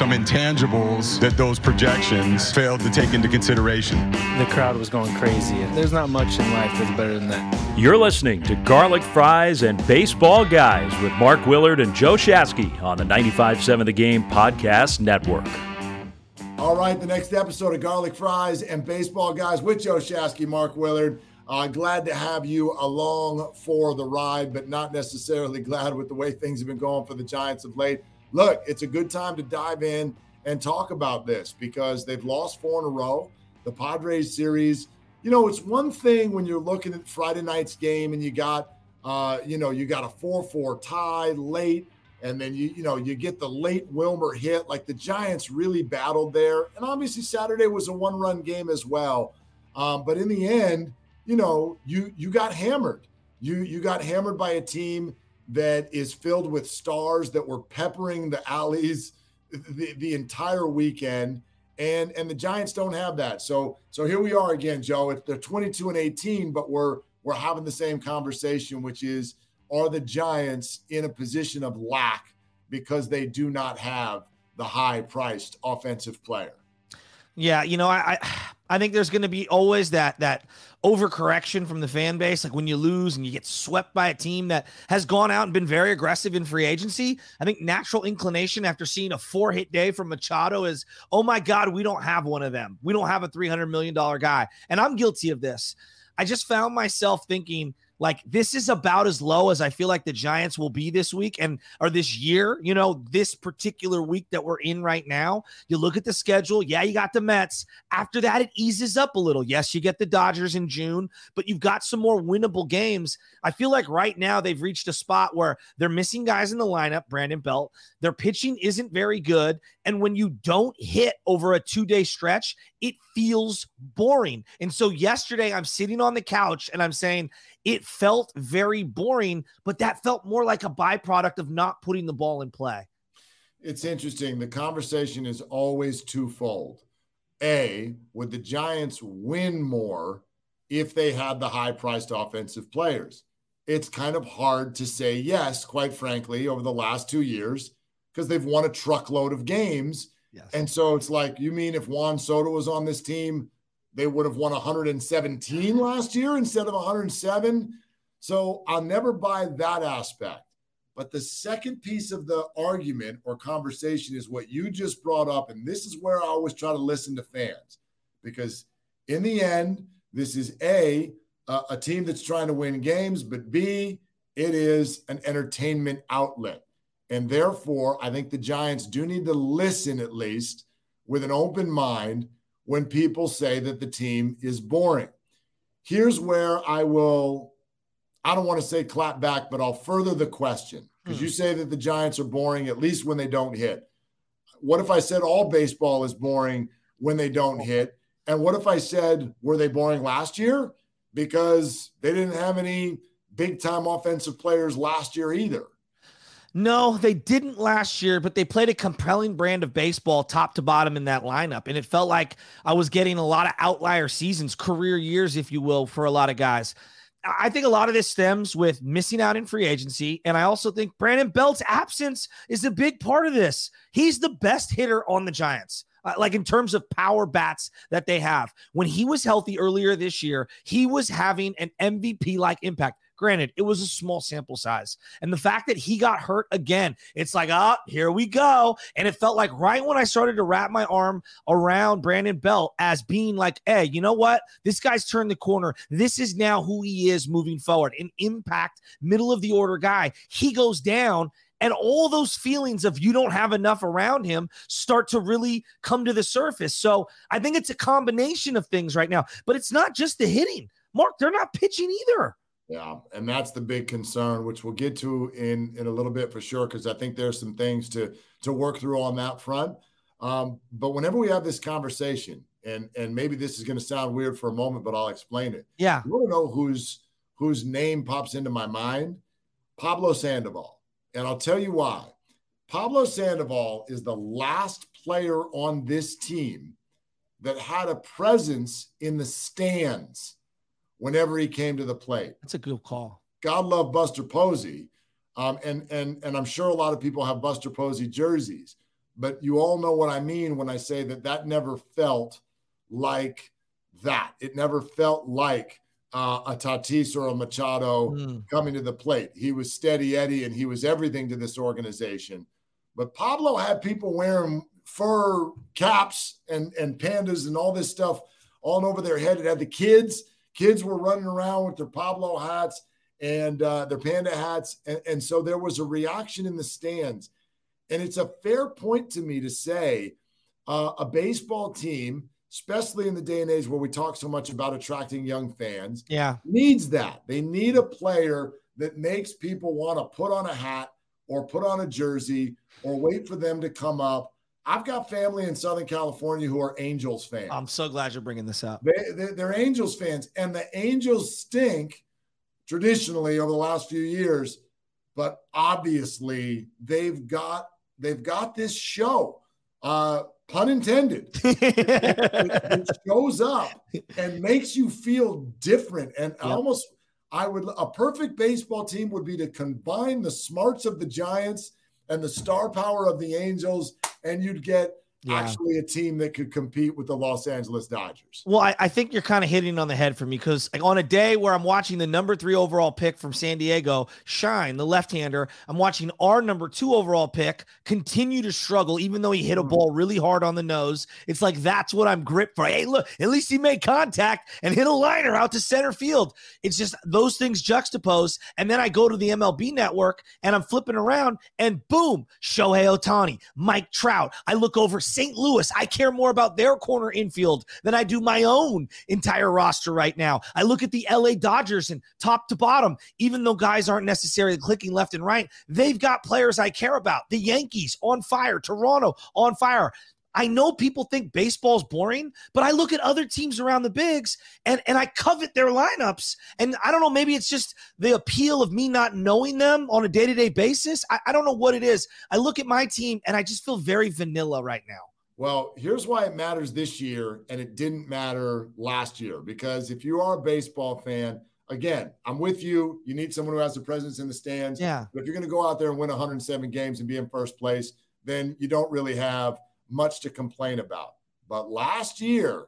Some intangibles that those projections failed to take into consideration. The crowd was going crazy. There's not much in life that's better than that. You're listening to Garlic Fries and Baseball Guys with Mark Willard and Joe Shasky on the 95.7 The Game Podcast Network. All right, the next episode of Garlic Fries and Baseball Guys with Joe Shasky, Mark Willard. Uh, glad to have you along for the ride, but not necessarily glad with the way things have been going for the Giants of late. Look, it's a good time to dive in and talk about this because they've lost four in a row. The Padres series, you know, it's one thing when you're looking at Friday night's game and you got, uh, you know, you got a 4 4 tie late, and then you, you know, you get the late Wilmer hit. Like the Giants really battled there. And obviously, Saturday was a one run game as well. Um, but in the end, you know, you you got hammered. You you got hammered by a team that is filled with stars that were peppering the alleys the, the entire weekend. And and the Giants don't have that. So so here we are again, Joe. It's they're 22 and 18, but we're we're having the same conversation, which is are the Giants in a position of lack because they do not have the high priced offensive player? Yeah, you know, I I, I think there's going to be always that that overcorrection from the fan base. Like when you lose and you get swept by a team that has gone out and been very aggressive in free agency. I think natural inclination after seeing a four hit day from Machado is, oh my God, we don't have one of them. We don't have a $300 million guy. And I'm guilty of this. I just found myself thinking, like this is about as low as I feel like the Giants will be this week and or this year, you know, this particular week that we're in right now. You look at the schedule, yeah, you got the Mets. After that it eases up a little. Yes, you get the Dodgers in June, but you've got some more winnable games. I feel like right now they've reached a spot where they're missing guys in the lineup, Brandon Belt. Their pitching isn't very good, and when you don't hit over a 2-day stretch, it feels boring. And so yesterday I'm sitting on the couch and I'm saying it felt very boring, but that felt more like a byproduct of not putting the ball in play. It's interesting. The conversation is always twofold. A, would the Giants win more if they had the high priced offensive players? It's kind of hard to say yes, quite frankly, over the last two years, because they've won a truckload of games. Yes. And so it's like, you mean if Juan Soto was on this team, they would have won 117 last year instead of 107. So I'll never buy that aspect. But the second piece of the argument or conversation is what you just brought up. And this is where I always try to listen to fans because in the end, this is A, a, team that's trying to win games, but B, it is an entertainment outlet. And therefore, I think the Giants do need to listen at least with an open mind when people say that the team is boring. Here's where I will, I don't want to say clap back, but I'll further the question because hmm. you say that the Giants are boring, at least when they don't hit. What if I said all baseball is boring when they don't hit? And what if I said, were they boring last year? Because they didn't have any big time offensive players last year either. No, they didn't last year, but they played a compelling brand of baseball top to bottom in that lineup. And it felt like I was getting a lot of outlier seasons, career years, if you will, for a lot of guys. I think a lot of this stems with missing out in free agency. And I also think Brandon Belt's absence is a big part of this. He's the best hitter on the Giants. Uh, like in terms of power bats that they have. When he was healthy earlier this year, he was having an MVP like impact. Granted, it was a small sample size. And the fact that he got hurt again, it's like, ah, oh, here we go. And it felt like right when I started to wrap my arm around Brandon Belt as being like, hey, you know what? This guy's turned the corner. This is now who he is moving forward. An impact, middle of the order guy. He goes down and all those feelings of you don't have enough around him start to really come to the surface. So I think it's a combination of things right now, but it's not just the hitting. Mark, they're not pitching either. Yeah, and that's the big concern, which we'll get to in in a little bit for sure, because I think there's some things to to work through on that front. Um, but whenever we have this conversation, and and maybe this is going to sound weird for a moment, but I'll explain it. Yeah, you want to know whose whose name pops into my mind? Pablo Sandoval, and I'll tell you why. Pablo Sandoval is the last player on this team that had a presence in the stands whenever he came to the plate. That's a good call. God love Buster Posey. Um, and and and I'm sure a lot of people have Buster Posey jerseys, but you all know what I mean when I say that that never felt like that. It never felt like uh, a Tatis or a Machado mm. coming to the plate. He was steady Eddie, and he was everything to this organization. But Pablo had people wearing fur caps and and pandas and all this stuff all over their head. It had the kids Kids were running around with their Pablo hats and uh, their panda hats. And, and so there was a reaction in the stands. And it's a fair point to me to say uh, a baseball team, especially in the day and age where we talk so much about attracting young fans, yeah, needs that. They need a player that makes people want to put on a hat or put on a jersey or wait for them to come up I've got family in Southern California who are Angels fans. I'm so glad you're bringing this up. They, are Angels fans, and the Angels stink traditionally over the last few years, but obviously they've got they've got this show, uh, pun intended, it, shows up and makes you feel different and yep. almost. I would a perfect baseball team would be to combine the smarts of the Giants and the star power of the Angels and you'd get yeah. actually a team that could compete with the Los Angeles Dodgers. Well, I, I think you're kind of hitting on the head for me because like, on a day where I'm watching the number three overall pick from San Diego shine, the left-hander, I'm watching our number two overall pick continue to struggle, even though he hit a hmm. ball really hard on the nose. It's like that's what I'm gripped for. Hey, look, at least he made contact and hit a liner out to center field. It's just those things juxtaposed, and then I go to the MLB network and I'm flipping around, and boom, Shohei Ohtani, Mike Trout. I look over St. Louis. I care more about their corner infield than I do my own entire roster right now. I look at the LA Dodgers and top to bottom, even though guys aren't necessarily clicking left and right, they've got players I care about. The Yankees on fire, Toronto on fire. I know people think baseball's boring, but I look at other teams around the bigs and, and I covet their lineups. And I don't know, maybe it's just the appeal of me not knowing them on a day to day basis. I, I don't know what it is. I look at my team and I just feel very vanilla right now. Well, here's why it matters this year and it didn't matter last year. Because if you are a baseball fan, again, I'm with you. You need someone who has a presence in the stands. Yeah. But if you're going to go out there and win 107 games and be in first place, then you don't really have – much to complain about. But last year,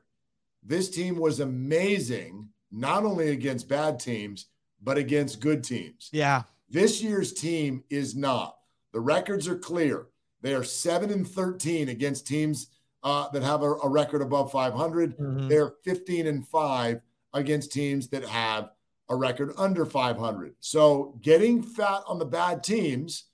this team was amazing, not only against bad teams, but against good teams. Yeah. This year's team is not. The records are clear. They are 7 and 13 against teams uh, that have a, a, record above 500. Mm-hmm. They're 15 and 5 against teams that have a record under 500. So getting fat on the bad teams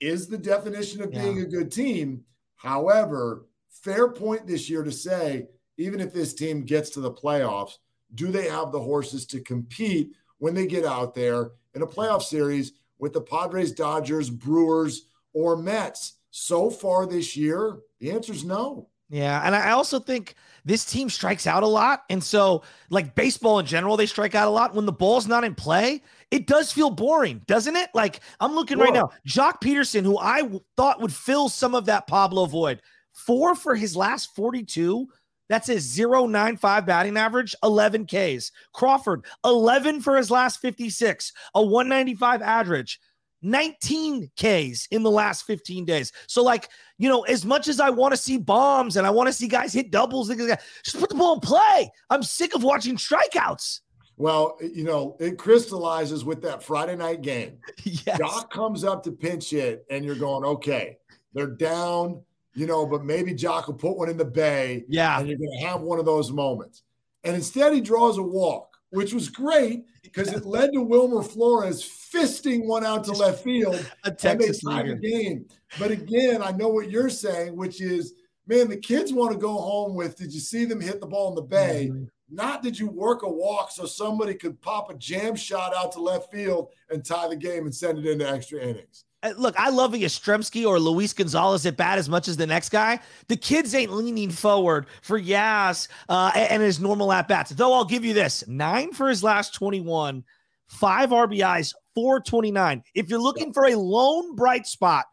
is the definition of yeah. being a good team. However, fair point this year to say, even if this team gets to the playoffs, do they have the horses to compete when they get out there in a playoff series with the Padres, Dodgers, Brewers, or Mets? So far this year, the answer is no. Yeah. And I also think this team strikes out a lot. And so, like baseball in general, they strike out a lot. When the ball's not in play, it does feel boring, doesn't it? Like I'm looking sure. right now, Joc Pederson, who I thought would fill some of that Pablo void, four for his last 42 That's his 095 batting average, 11 Ks. Crawford, 11 for his last 56, a 195 average. 19 Ks in the last 15 days. So, like, you know, as much as I want to see bombs and I want to see guys hit doubles, just put the ball in play. I'm sick of watching strikeouts. Well, you know, it crystallizes with that Friday night game. yes. Joc comes up to pinch hit, and you're going, okay, they're down, you know, but maybe Joc will put one in the bay. Yeah. And you're going to have one of those moments. And instead, he draws a walk, which was great because it led to Wilmer Flores fisting one out to left field. a Texas and they the game. But again, I know what you're saying, which is, man, the kids want to go home with. Did you see them hit the ball in the bay? Mm-hmm. Not did you work a walk so somebody could pop a jam shot out to left field and tie the game and send it into extra innings. Uh, look, I love a Yastrzemski or Luis Gonzalez at bat as much as the next guy. The kids ain't leaning forward for Yaz uh, and his normal at bats. Though I'll give you this nine for his last 21, five RBIs, 429. If you're looking for a lone bright spot,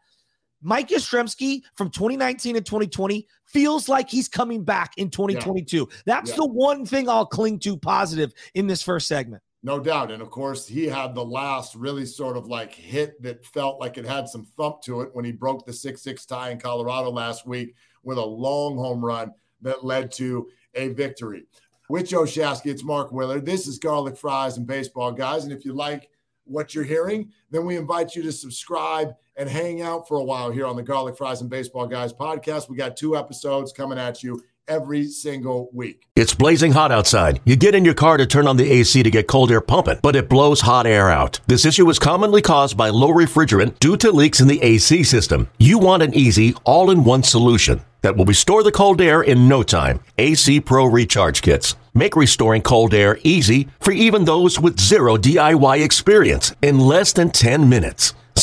Mike Yastrzemski from 2019 and 2020 feels like he's coming back in 2022. Yeah. That's yeah. the one thing I'll cling to positive in this first segment. No doubt. And of course, he had the last really sort of like hit that felt like it had some thump to it when he broke the 6 6 tie in Colorado last week with a long home run that led to a victory. With Joe Shasky, it's Mark Willard. This is Garlic Fries and Baseball Guys. And if you like what you're hearing, then we invite you to subscribe and hang out for a while here on the Garlic Fries and Baseball Guys podcast. We got two episodes coming at you every single week. It's blazing hot outside. You get in your car to turn on the AC to get cold air pumping, but it blows hot air out. This issue is commonly caused by low refrigerant due to leaks in the AC system. You want an easy, all in one solution that will restore the cold air in no time. AC Pro Recharge Kits. Make restoring cold air easy for even those with zero DIY experience in less than 10 minutes.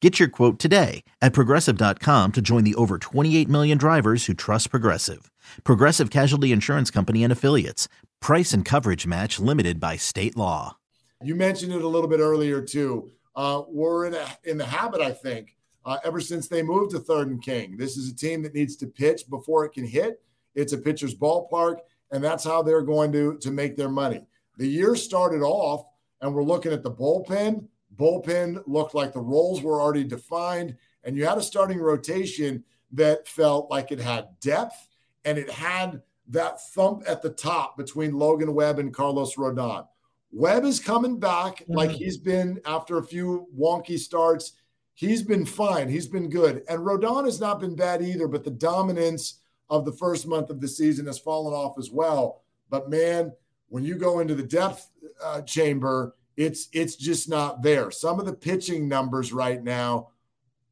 Get your quote today at progressive.com to join the over 28 million drivers who trust Progressive. Progressive Casualty Insurance Company and Affiliates. Price and coverage match limited by state law. You mentioned it a little bit earlier, too. Uh, we're in, a, in the habit, I think, uh, ever since they moved to third and king. This is a team that needs to pitch before it can hit. It's a pitcher's ballpark, and that's how they're going to, to make their money. The year started off, and we're looking at the bullpen bullpen looked like the roles were already defined, and you had a starting rotation that felt like it had depth and it had that thump at the top between Logan Webb and Carlos Rodon. Webb is coming back mm-hmm. like he's been after a few wonky starts. He's been fine. He's been good. And Rodon has not been bad either, but the dominance of the first month of the season has fallen off as well. But man, when you go into the depth uh, chamber, it's it's just not there. Some of the pitching numbers right now,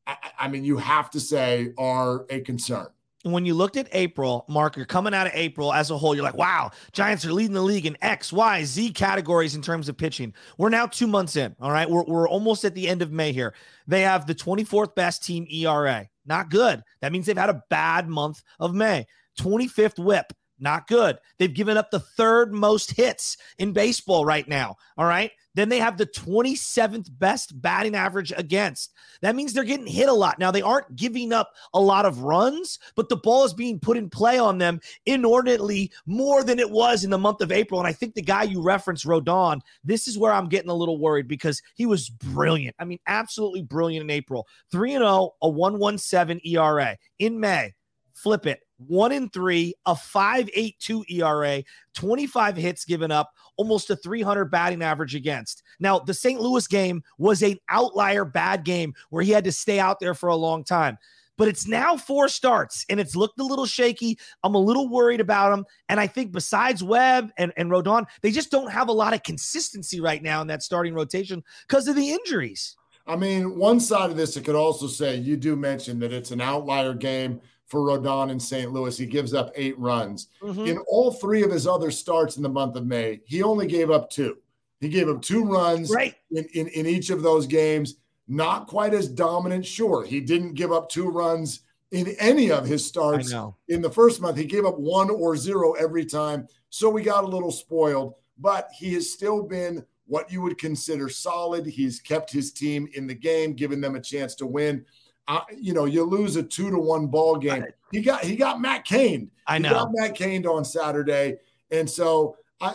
I, I mean, you have to say are a concern when you looked at April, Mark, you're coming out of April as a whole, you're like, wow, Giants are leading the league in X, Y, Z categories in terms of pitching. We're now two months in. All right. We're, we're almost at the end of May here. They have the 24th best team ERA. Not good. That means they've had a bad month of May. 25th whip. Not good. They've given up the third most hits in baseball right now. All right. Then they have the 27th best batting average against. That means they're getting hit a lot. Now, they aren't giving up a lot of runs, but the ball is being put in play on them inordinately more than it was in the month of April. And I think the guy you referenced, Rodon, this is where I'm getting a little worried because he was brilliant. I mean, absolutely brilliant in April. 3 0, a 117 ERA. In May, flip it one in three, a 5.82 ERA, 25 hits given up, almost a 300 batting average against. Now, the St. Louis game was an outlier bad game where he had to stay out there for a long time. But it's now four starts and it's looked a little shaky. I'm a little worried about him. And I think besides Webb and, and Rodon, they just don't have a lot of consistency right now in that starting rotation because of the injuries. I mean, one side of this, it could also say you do mention that it's an outlier game for Rodon in St. Louis. He gives up eight runs. Mm-hmm. In all three of his other starts in the month of May, he only gave up two. He gave up two runs right. in, in, in each of those games. Not quite as dominant, sure. He didn't give up two runs in any of his starts in the first month. He gave up one or zero every time. So we got a little spoiled, but he has still been what you would consider solid. He's kept his team in the game, given them a chance to win. Uh, you know, you lose a two to one ball game. He got he got Matt Cain. I know. He got Matt Cain on Saturday, and so I,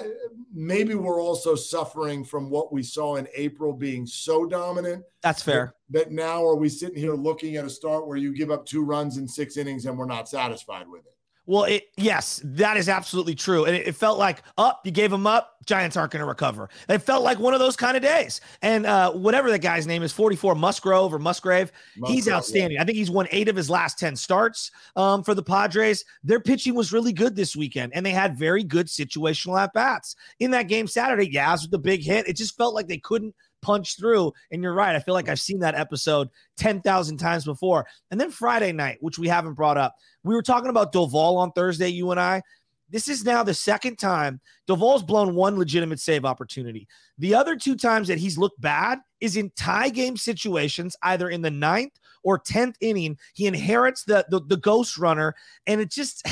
maybe we're also suffering from what we saw in April being so dominant. That's fair. That, that now are we sitting here looking at a start where you give up two runs in six innings and we're not satisfied with it? Well, it yes, that is absolutely true. And it, it felt like up, oh, you gave them up, Giants aren't going to recover. It felt like one of those kind of days. And uh, whatever that guy's name is, 44 Musgrove or Musgrave, Musgrove, he's outstanding. Yeah. I think he's won eight of his last 10 starts um, for the Padres. Their pitching was really good this weekend, and they had very good situational at bats. In that game Saturday, Yaz with the big hit, it just felt like they couldn't punch through. And you're right. I feel like I've seen that episode 10,000 times before. And then Friday night, which we haven't brought up, we were talking about Doval on Thursday, you and I. This is now the second time Doval's blown one legitimate save opportunity. The other two times that he's looked bad is in tie game situations, either in the ninth or 10th inning. He inherits the, the, the ghost runner, and it just.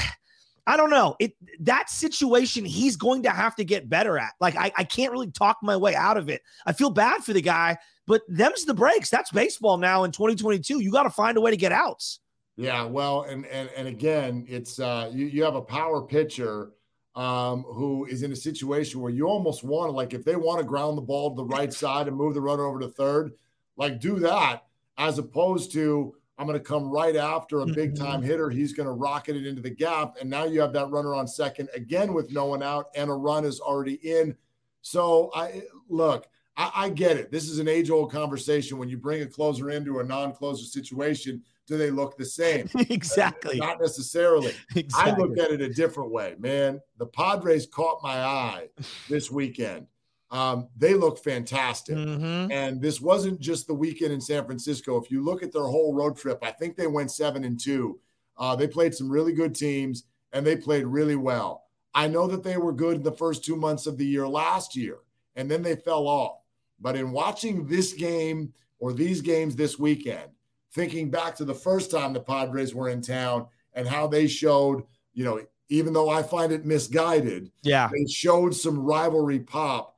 I don't know. It that situation he's going to have to get better at. Like I, I can't really talk my way out of it. I feel bad for the guy, but them's the breaks. That's baseball now in 2022. You got to find a way to get outs. Yeah, well, and and and again, it's uh you, you have a power pitcher um who is in a situation where you almost want to like if they want to ground the ball to the right side and move the runner over to third, like do that as opposed to I'm going to come right after a big time mm-hmm. hitter. He's going to rocket it into the gap. And now you have that runner on second again with no one out, and a run is already in. So I look, I, I get it. This is an age old conversation. When you bring a closer into a non closer situation, do they look the same? exactly. Not necessarily. Exactly. I look at it a different way, man. The Padres caught my eye this weekend. Um, they look fantastic. Mm-hmm. And this wasn't just the weekend in San Francisco. If you look at their whole road trip, I think they went seven and two. Uh, they played some really good teams and they played really well. I know that they were good in the first two months of the year last year, and then they fell off. But in watching this game or these games this weekend, thinking back to the first time the Padres were in town and how they showed, you know, even though I find it misguided, yeah, they showed some rivalry pop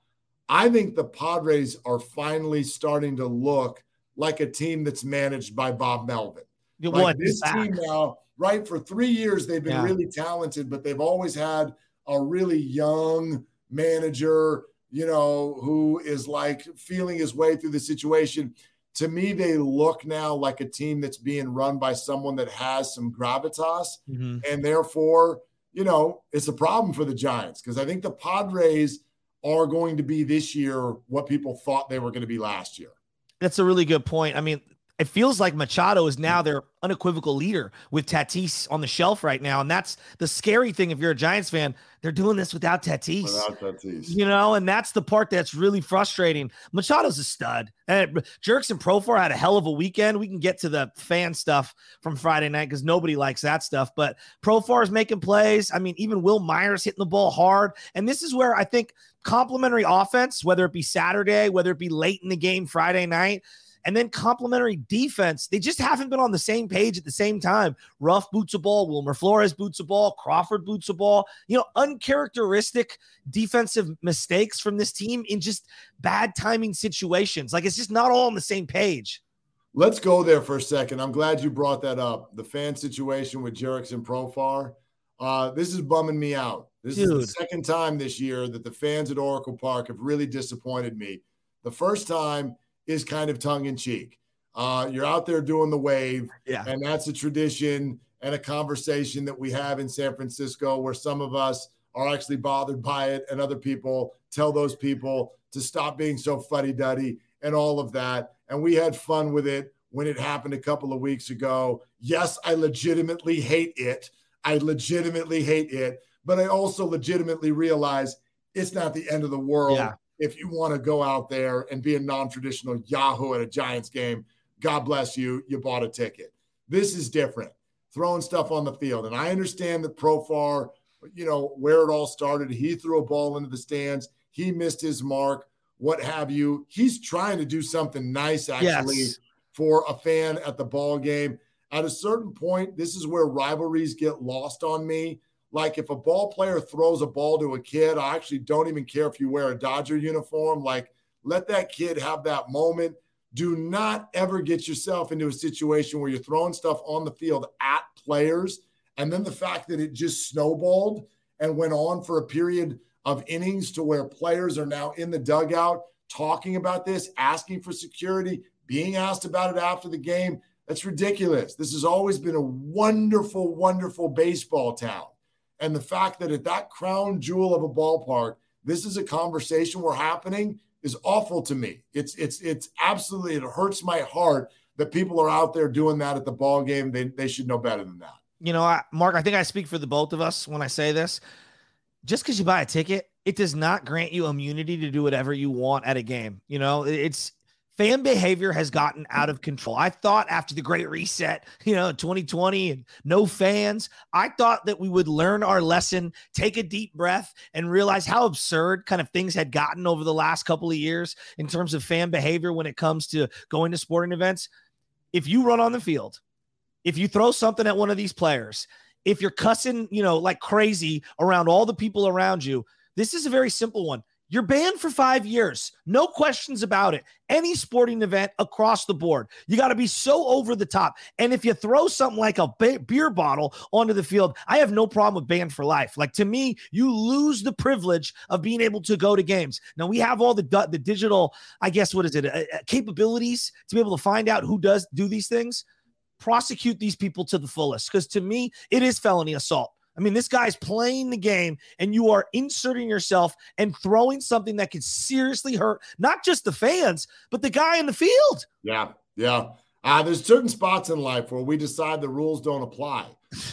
I think the Padres are finally starting to look like a team that's managed by Bob Melvin. Like this back. team now, right? For three years, they've been yeah. really talented, but they've always had a really young manager, you know, who is like feeling his way through the situation. To me, they look now like a team that's being run by someone that has some gravitas. Mm-hmm. And therefore, you know, it's a problem for the Giants because I think the Padres – are going to be this year what people thought they were going to be last year. That's a really good point. I mean, it feels like Machado is now their unequivocal leader with Tatis on the shelf right now. And that's the scary thing if you're a Giants fan. They're doing this without Tatis. Without Tatis. You know, and that's the part that's really frustrating. Machado's a stud. and Jurickson Profar had a hell of a weekend. We can get to the fan stuff from Friday night because nobody likes that stuff. But Profar is making plays. I mean, even Wil Myers hitting the ball hard. And this is where I think complementary offense, whether it be Saturday, whether it be late in the game Friday night, and then complementary defense. They just haven't been on the same page at the same time. Ruf boots a ball, Wilmer Flores boots a ball, Crawford boots a ball. You know, uncharacteristic defensive mistakes from this team in just bad timing situations. Like it's just not all on the same page. Let's go there for a second. I'm glad you brought that up. The fan situation with Jurickson Profar. Uh, this is bumming me out. This Dude. is the second time this year that the fans at Oracle Park have really disappointed me. The first time is kind of tongue in cheek. Uh, you're out there doing the wave, yeah. and that's a tradition and a conversation that we have in San Francisco where some of us are actually bothered by it, and other people tell those people to stop being so fuddy duddy and all of that. And we had fun with it when it happened a couple of weeks ago. Yes, I legitimately hate it. I legitimately hate it, but I also legitimately realize it's not the end of the world. Yeah if you want to go out there and be a non-traditional Yahoo at a Giants game, God bless you. You bought a ticket. This is different. throwing stuff on the field. And I understand that Profar, you know, where it all started, he threw a ball into the stands, he missed his mark, what have you. He's trying to do something nice, actually, yes. for a fan at the ball game. At a certain point, this is where rivalries get lost on me. Like if a ball player throws a ball to a kid, I actually don't even care if you wear a Dodger uniform. Like, let that kid have that moment. Do not ever get yourself into a situation where you're throwing stuff on the field at players. And then the fact that it just snowballed and went on for a period of innings to where players are now in the dugout talking about this, asking for security, being asked about it after the game. That's ridiculous. This has always been a wonderful, wonderful baseball town. And the fact that at that crown jewel of a ballpark, this is a conversation we're happening is awful to me. It's it's it's absolutely it hurts my heart that people are out there doing that at the ball game. They they should know better than that. You know, I, Mark, I think I speak for the both of us when I say this. Just because you buy a ticket, it does not grant you immunity to do whatever you want at a game. You know, it's fan behavior has gotten out of control. I thought after the great reset, you know, 2020 and no fans, I thought that we would learn our lesson, take a deep breath, and realize how absurd kind of things had gotten over the last couple of years in terms of fan behavior when it comes to going to sporting events. If you run on the field, if you throw something at one of these players, if you're cussing, you know, like crazy around all the people around you, this is a very simple one you're banned for five years. No questions about it. Any sporting event across the board. You got to be so over the top. And if you throw something like a beer bottle onto the field, I have no problem with banned for life. Like to me, you lose the privilege of being able to go to games. Now we have all the the digital, I guess, what is it, uh, uh, capabilities to be able to find out who does do these things. Prosecute these people to the fullest because to me, it is felony assault. I mean, this guy's playing the game and you are inserting yourself and throwing something that could seriously hurt not just the fans, but the guy in the field. Yeah. Yeah. Uh, there's certain spots in life where we decide the rules don't apply.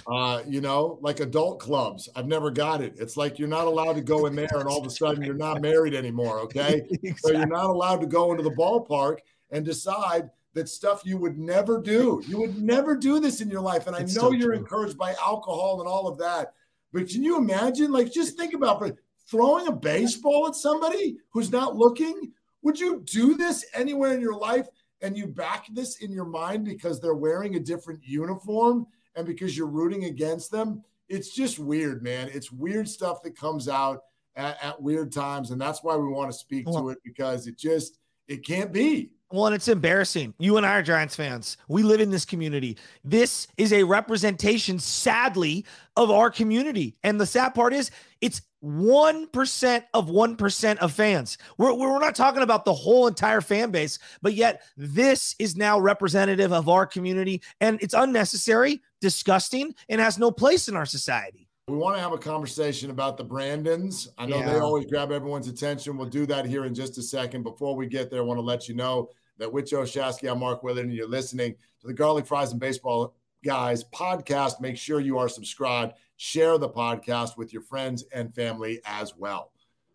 Uh, you know, like adult clubs. I've never got it. It's like you're not allowed to go in there and all of a sudden you're not married anymore. Okay. exactly. So you're not allowed to go into the ballpark and decide that stuff you would never do. You would never do this in your life. And I it's know you're true. encouraged by alcohol and all of that. But can you imagine? Like, just think about throwing a baseball at somebody who's not looking. Would you do this anywhere in your life? And you back this in your mind because they're wearing a different uniform and because you're rooting against them. It's just weird, man. It's weird stuff that comes out at, at weird times. And that's why we want to speak well, to it because it just, it can't be. Well, and it's embarrassing. You and I are Giants fans. We live in this community. This is a representation, sadly, of our community. And the sad part is, it's 1% of 1% of fans. We're, we're not talking about the whole entire fan base, but yet this is now representative of our community. And it's unnecessary, disgusting, and has no place in our society. We want to have a conversation about the Brandons. I know yeah. they always grab everyone's attention. We'll do that here in just a second. Before we get there, I want to let you know that with Joe Shasky, I'm Mark Willard, and you're listening to the Garlic Fries and Baseball Guys podcast. Make sure you are subscribed. Share the podcast with your friends and family as well.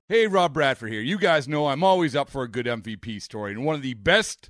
Hey, Rob Bradford here. You guys know I'm always up for a good MVP story, and one of the best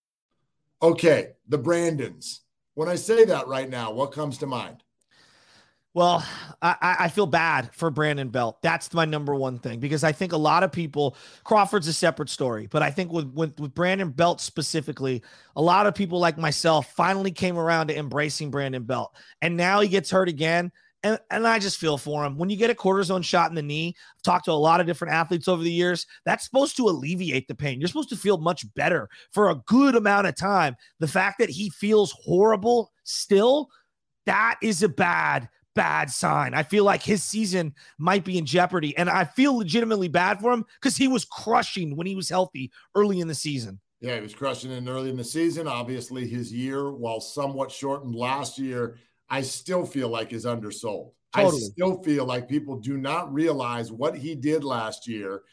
Okay, the Brandons. When I say that right now, what comes to mind? Well, I, I feel bad for Brandon Belt. That's my number one thing because I think a lot of people, Crawford's a separate story, but I think with, with, with Brandon Belt specifically, a lot of people like myself finally came around to embracing Brandon Belt. And now he gets hurt again. And, and I just feel for him. When you get a cortisone shot in the knee, I've talked to a lot of different athletes over the years. That's supposed to alleviate the pain. You're supposed to feel much better for a good amount of time. The fact that he feels horrible still, that is a bad, bad sign. I feel like his season might be in jeopardy. And I feel legitimately bad for him because he was crushing when he was healthy early in the season. Yeah, he was crushing it early in the season. Obviously, his year, while somewhat shortened last year, I still feel like is undersold. Totally. I still feel like people do not realize what he did last year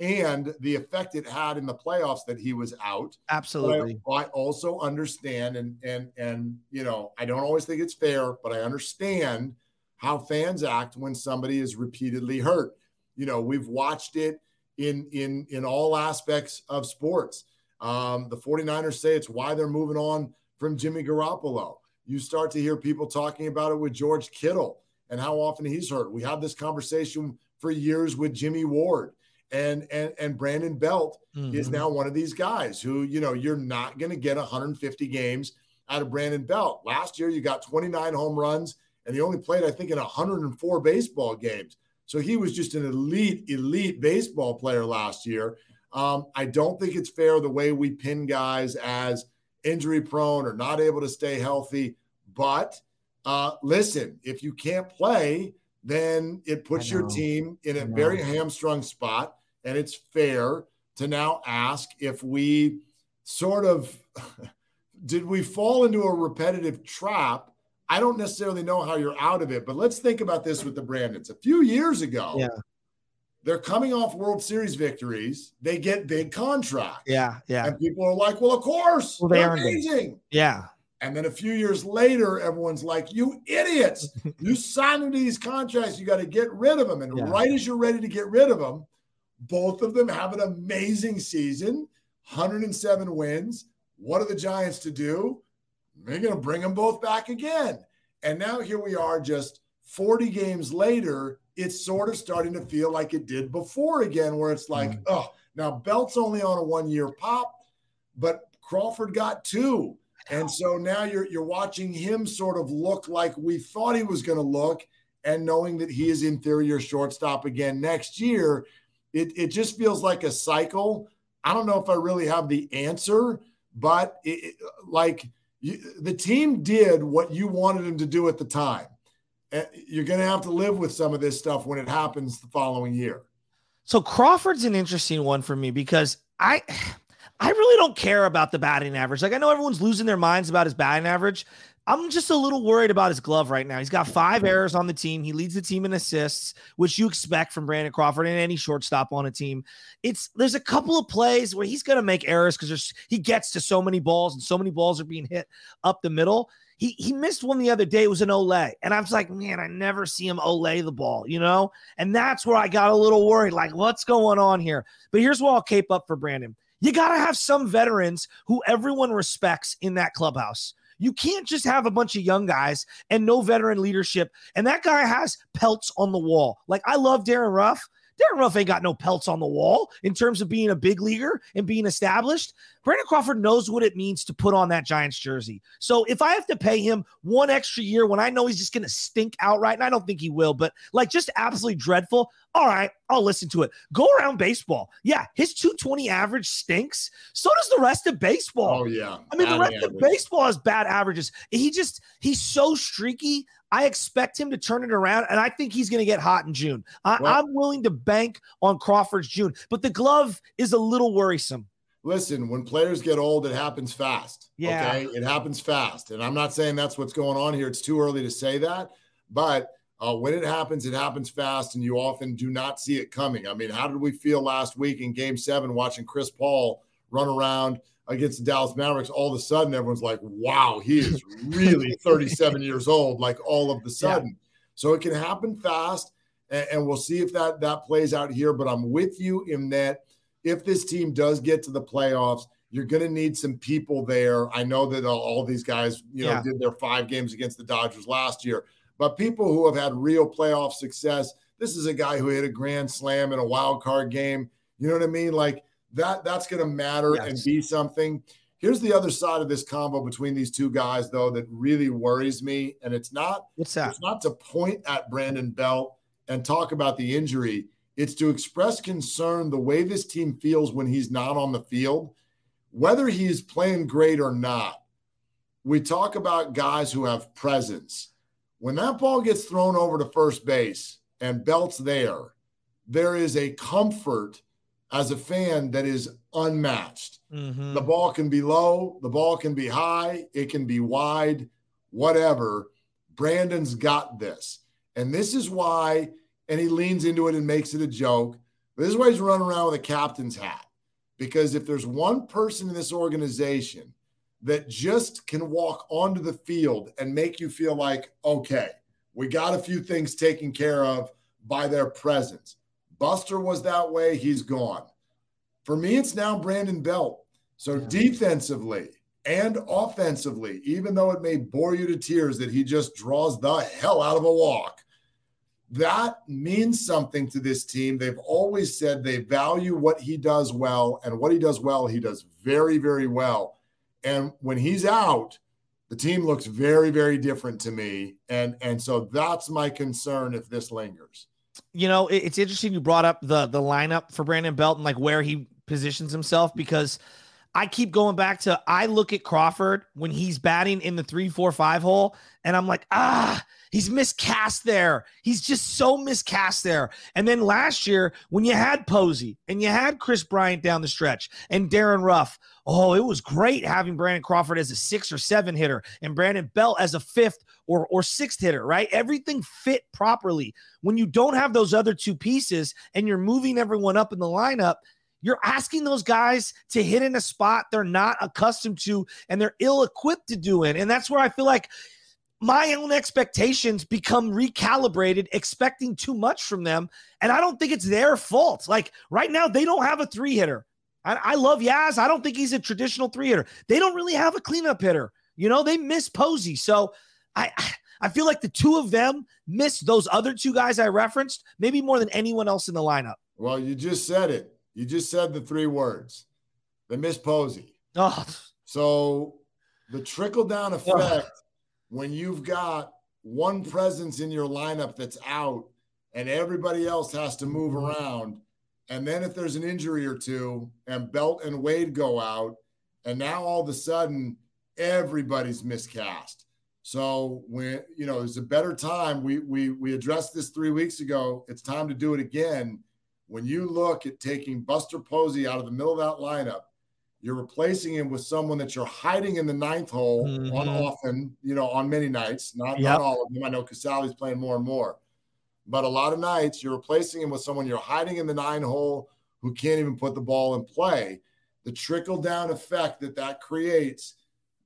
and the effect it had in the playoffs that he was out. Absolutely. I, I, also understand and and and you know, I don't always think it's fair, but I understand how fans act when somebody is repeatedly hurt. You know, we've watched it in in in all aspects of sports. Um, the 49ers say it's why they're moving on from Jimmy Garoppolo you start to hear people talking about it with George Kittle and how often he's hurt. We have this conversation for years with Jimmy Ward. And and and Brandon Belt mm-hmm. is now one of these guys who, you know, you're not going to get 150 games out of Brandon Belt. Last year you got 29 home runs and he only played I think in 104 baseball games. So he was just an elite elite baseball player last year. Um, I don't think it's fair the way we pin guys as injury prone or not able to stay healthy. But uh, listen, if you can't play, then it puts your team in a very hamstrung spot. And it's fair to now ask if we sort of did we fall into a repetitive trap? I don't necessarily know how you're out of it, but let's think about this with the Brandons. A few years ago, yeah. They're coming off World Series victories. They get big contracts. Yeah, yeah. And people are like, well, of course. Well, they are amazing. It. Yeah. And then a few years later, everyone's like, you idiots. you signed into these contracts. You got to get rid of them. And yeah. right as you're ready to get rid of them, both of them have an amazing season 107 wins. What are the Giants to do? They're going to bring them both back again. And now here we are, just 40 games later, it's sort of starting to feel like it did before again, where it's like, mm. oh, now Belt's only on a one year pop, but Crawford got two. And so now you're you're watching him sort of look like we thought he was going to look, and knowing that he is inferior shortstop again next year, it, it just feels like a cycle. I don't know if I really have the answer, but it, like you, the team did what you wanted him to do at the time. You're going to have to live with some of this stuff when it happens the following year. So Crawford's an interesting one for me because I I really don't care about the batting average. Like I know everyone's losing their minds about his batting average. I'm just a little worried about his glove right now. He's got five errors on the team. He leads the team in assists, which you expect from Brandon Crawford and any shortstop on a team. It's there's a couple of plays where he's going to make errors because he gets to so many balls and so many balls are being hit up the middle. He he missed one the other day. It was an Olay. And I was like, man, I never see him Olay the ball, you know? And that's where I got a little worried. Like, what's going on here? But here's what I'll cape up for Brandon. You got to have some veterans who everyone respects in that clubhouse. You can't just have a bunch of young guys and no veteran leadership. And that guy has pelts on the wall. Like I love Darin Ruf, Darin Ruf ain't got no pelts on the wall in terms of being a big leaguer and being established. Brandon Crawford knows what it means to put on that Giants jersey. So if I have to pay him one extra year when I know he's just going to stink outright, and I don't think he will, but like just absolutely dreadful, all right, I'll listen to it. Go around baseball. Yeah, his 220 average stinks. So does the rest of baseball. Oh, yeah. I mean, bad the rest average. of baseball has bad averages. He just, he's so streaky. I expect him to turn it around, and I think he's going to get hot in June. I, am willing to bank on Crawford's June, but the glove is a little worrisome. listen, when players get old, it happens fast. Yeah. Okay. It happens fast. And I'm not saying that's what's going on here. It's too early to say that. But uh, when it happens, it happens fast, and you often do not see it coming. I mean, how did we feel last week in game seven watching Chris Paul run around against the Dallas Mavericks? All of a sudden, everyone's like, wow, he is really 37 years old, like all of the sudden. Yeah. So it can happen fast, and, and we'll see if that, that plays out here. But I'm with you in that if this team does get to the playoffs, you're going to need some people there. I know that all, all these guys, you know, yeah. did their five games against the Dodgers last year, but people who have had real playoff success, this is a guy who hit a grand slam in a wild card game. You know what I mean? Like that, that's going to matter yes. and be something. Here's the other side of this combo between these two guys, though, that really worries me. And it's not what's that? It's not to point at Brandon Belt and talk about the injury. It's to express concern the way this team feels when he's not on the field, whether he's playing great or not. We talk about guys who have presence when that ball gets thrown over to first base and Belt's there, there is a comfort as a fan that is unmatched. Mm-hmm. The ball can be low, the ball can be high, it can be wide, whatever. Brandon's got this. And this is why, and he leans into it and makes it a joke. This is why he's running around with a captain's hat. Because if there's one person in this organization that just can walk onto the field and make you feel like, okay, we got a few things taken care of by their presence. Buster was that way, he's gone. For me, it's now Brandon Belt. So yeah. defensively and offensively, even though it may bore you to tears that he just draws the hell out of a walk, that means something to this team. They've always said they value what he does well, and what he does well, he does very, very well. And when he's out, the team looks very, very different to me. And and so that's my concern if this lingers. You know, it's interesting you brought up the the lineup for Brandon Belt and like where he positions himself because I keep going back to I look at Crawford when he's batting in the three, four, five hole, and I'm like, ah, he's miscast there. He's just so miscast there. And then last year, when you had Posey and you had Kris Bryant down the stretch and Darin Ruf, oh, it was great having Brandon Crawford as a six or seven hitter and Brandon Belt as a fifth or, or sixth hitter, right? Everything fit properly. When you don't have those other two pieces and you're moving everyone up in the lineup, you're asking those guys to hit in a spot they're not accustomed to and they're ill equipped to do it. And that's where I feel like my own expectations become recalibrated, expecting too much from them. And I don't think it's their fault. Like right now, they don't have a three hitter. I, I love Yaz. I don't think he's a traditional three hitter. They don't really have a cleanup hitter. You know, they miss Posey. So I. I feel like the two of them miss those other two guys I referenced, maybe more than anyone else in the lineup. Well, you just said it. You just said the three words. the miss Posey. Oh. So the trickle down effect oh. when you've got one presence in your lineup that's out and everybody else has to move mm-hmm. around. And then if there's an injury or two and Belt and Wade go out, and now all of a sudden everybody's miscast. So when you know it's a better time. We we we addressed this three weeks ago. It's time to do it again when you look at taking Buster Posey out of the middle of that lineup, you're replacing him with someone that you're hiding in the ninth hole mm-hmm. on often, you know, on many nights, not, yep. not all of them. I know Casali's playing more and more, but a lot of nights you're replacing him with someone you're hiding in the nine hole who can't even put the ball in play. The trickle down effect that that creates.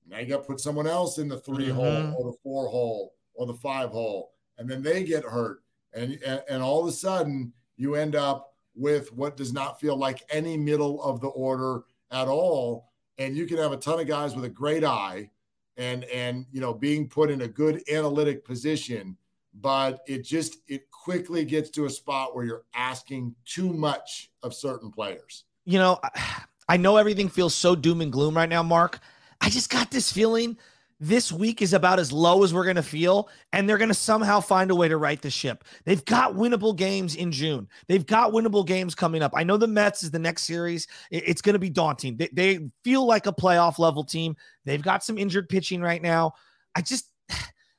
Now you got to put someone else in the 3 mm-hmm. hole or the four hole or the five hole, and then they get hurt, and and, and all of a sudden you end up with what does not feel like any middle of the order at all. And you can have a ton of guys with a great eye and and you know being put in a good analytic position, but it just it quickly gets to a spot where you're asking too much of certain players. You know, I know everything feels so doom and gloom right now, Mark. I just got this feeling this week is about as low as we're going to feel, and they're going to somehow find a way to right the ship. They've got winnable games in June. They've got winnable games coming up. I know the Mets is the next series. It's going to be daunting. They, they feel like a playoff level team. They've got some injured pitching right now. I just,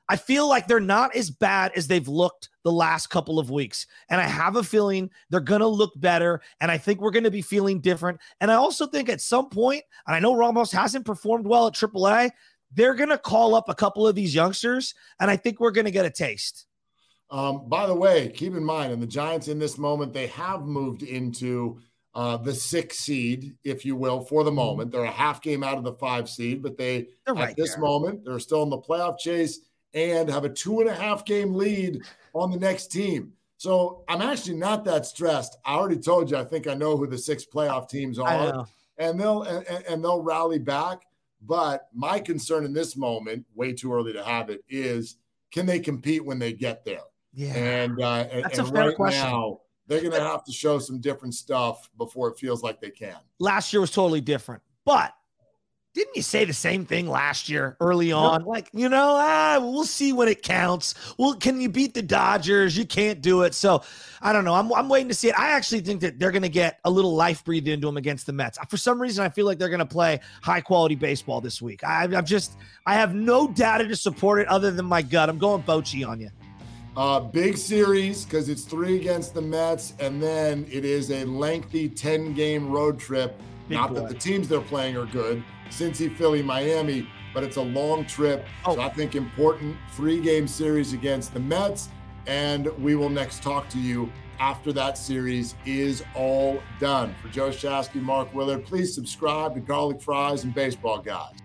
I feel like they're not as bad as they've looked the last couple of weeks. And I have a feeling they're going to look better. And I think we're going to be feeling different. And I also think at some point, and I know Ramos hasn't performed well at AAA, they're going to call up a couple of these youngsters. And I think we're going to get a taste. Um, by the way, keep in mind, and the Giants in this moment, they have moved into uh, the six seed, if you will, for the mm-hmm. moment. They're a half game out of the five seed, but they, they're at right this there. moment, they're still in the playoff chase and have a two and a half game lead on the next team. So I'm actually not that stressed. I already told you, I think I know who the six playoff teams are, and they'll and, and they'll rally back. But my concern in this moment, way too early to have it, is can they compete when they get there? Yeah, and uh, and, and right question. now they're going to have to show some different stuff before it feels like they can. Last year was totally different, but didn't you say the same thing last year early on? Like, you know, ah, we'll see when it counts. Well, can you beat the Dodgers? You can't do it. So I don't know. I'm, I'm waiting to see it. I actually think that they're going to get a little life breathed into them against the Mets. For some reason, I feel like they're going to play high quality baseball this week. I, I'm just, I have no data to support it other than my gut. I'm going Bochy on you. Uh, big series because it's three against the Mets, and then it is a lengthy 10 game road trip. Big Not boy. that the teams they're playing are good, Cincy, Philly, Miami, but it's a long trip. Oh. So I think important three game series against the Mets. And we will next talk to you after that series is all done. For Joe Shasky, Mark Willard, please subscribe to Garlic Fries and Baseball Guys.